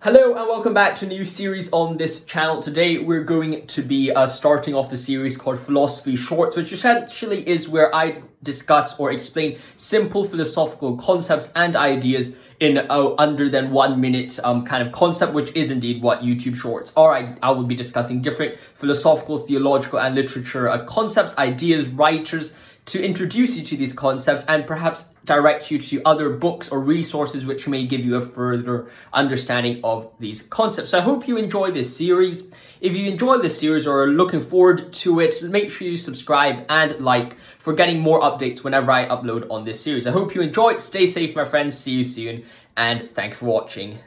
Hello and welcome back to a new series on this channel. Today we're going to be uh, starting off a series called Philosophy Shorts, which essentially is where I discuss or explain simple philosophical concepts and ideas in uh, under than one minute um, kind of concept, which is indeed what YouTube Shorts are. I, I will be discussing different philosophical, theological, and literature uh, concepts, ideas, writers, to introduce you to these concepts and perhaps direct you to other books or resources which may give you a further understanding of these concepts. So I hope you enjoy this series. If you enjoy this series or are looking forward to it, make sure you subscribe and like for getting more updates whenever I upload on this series. I hope you enjoy. Stay safe, my friends. See you soon, and thank you for watching.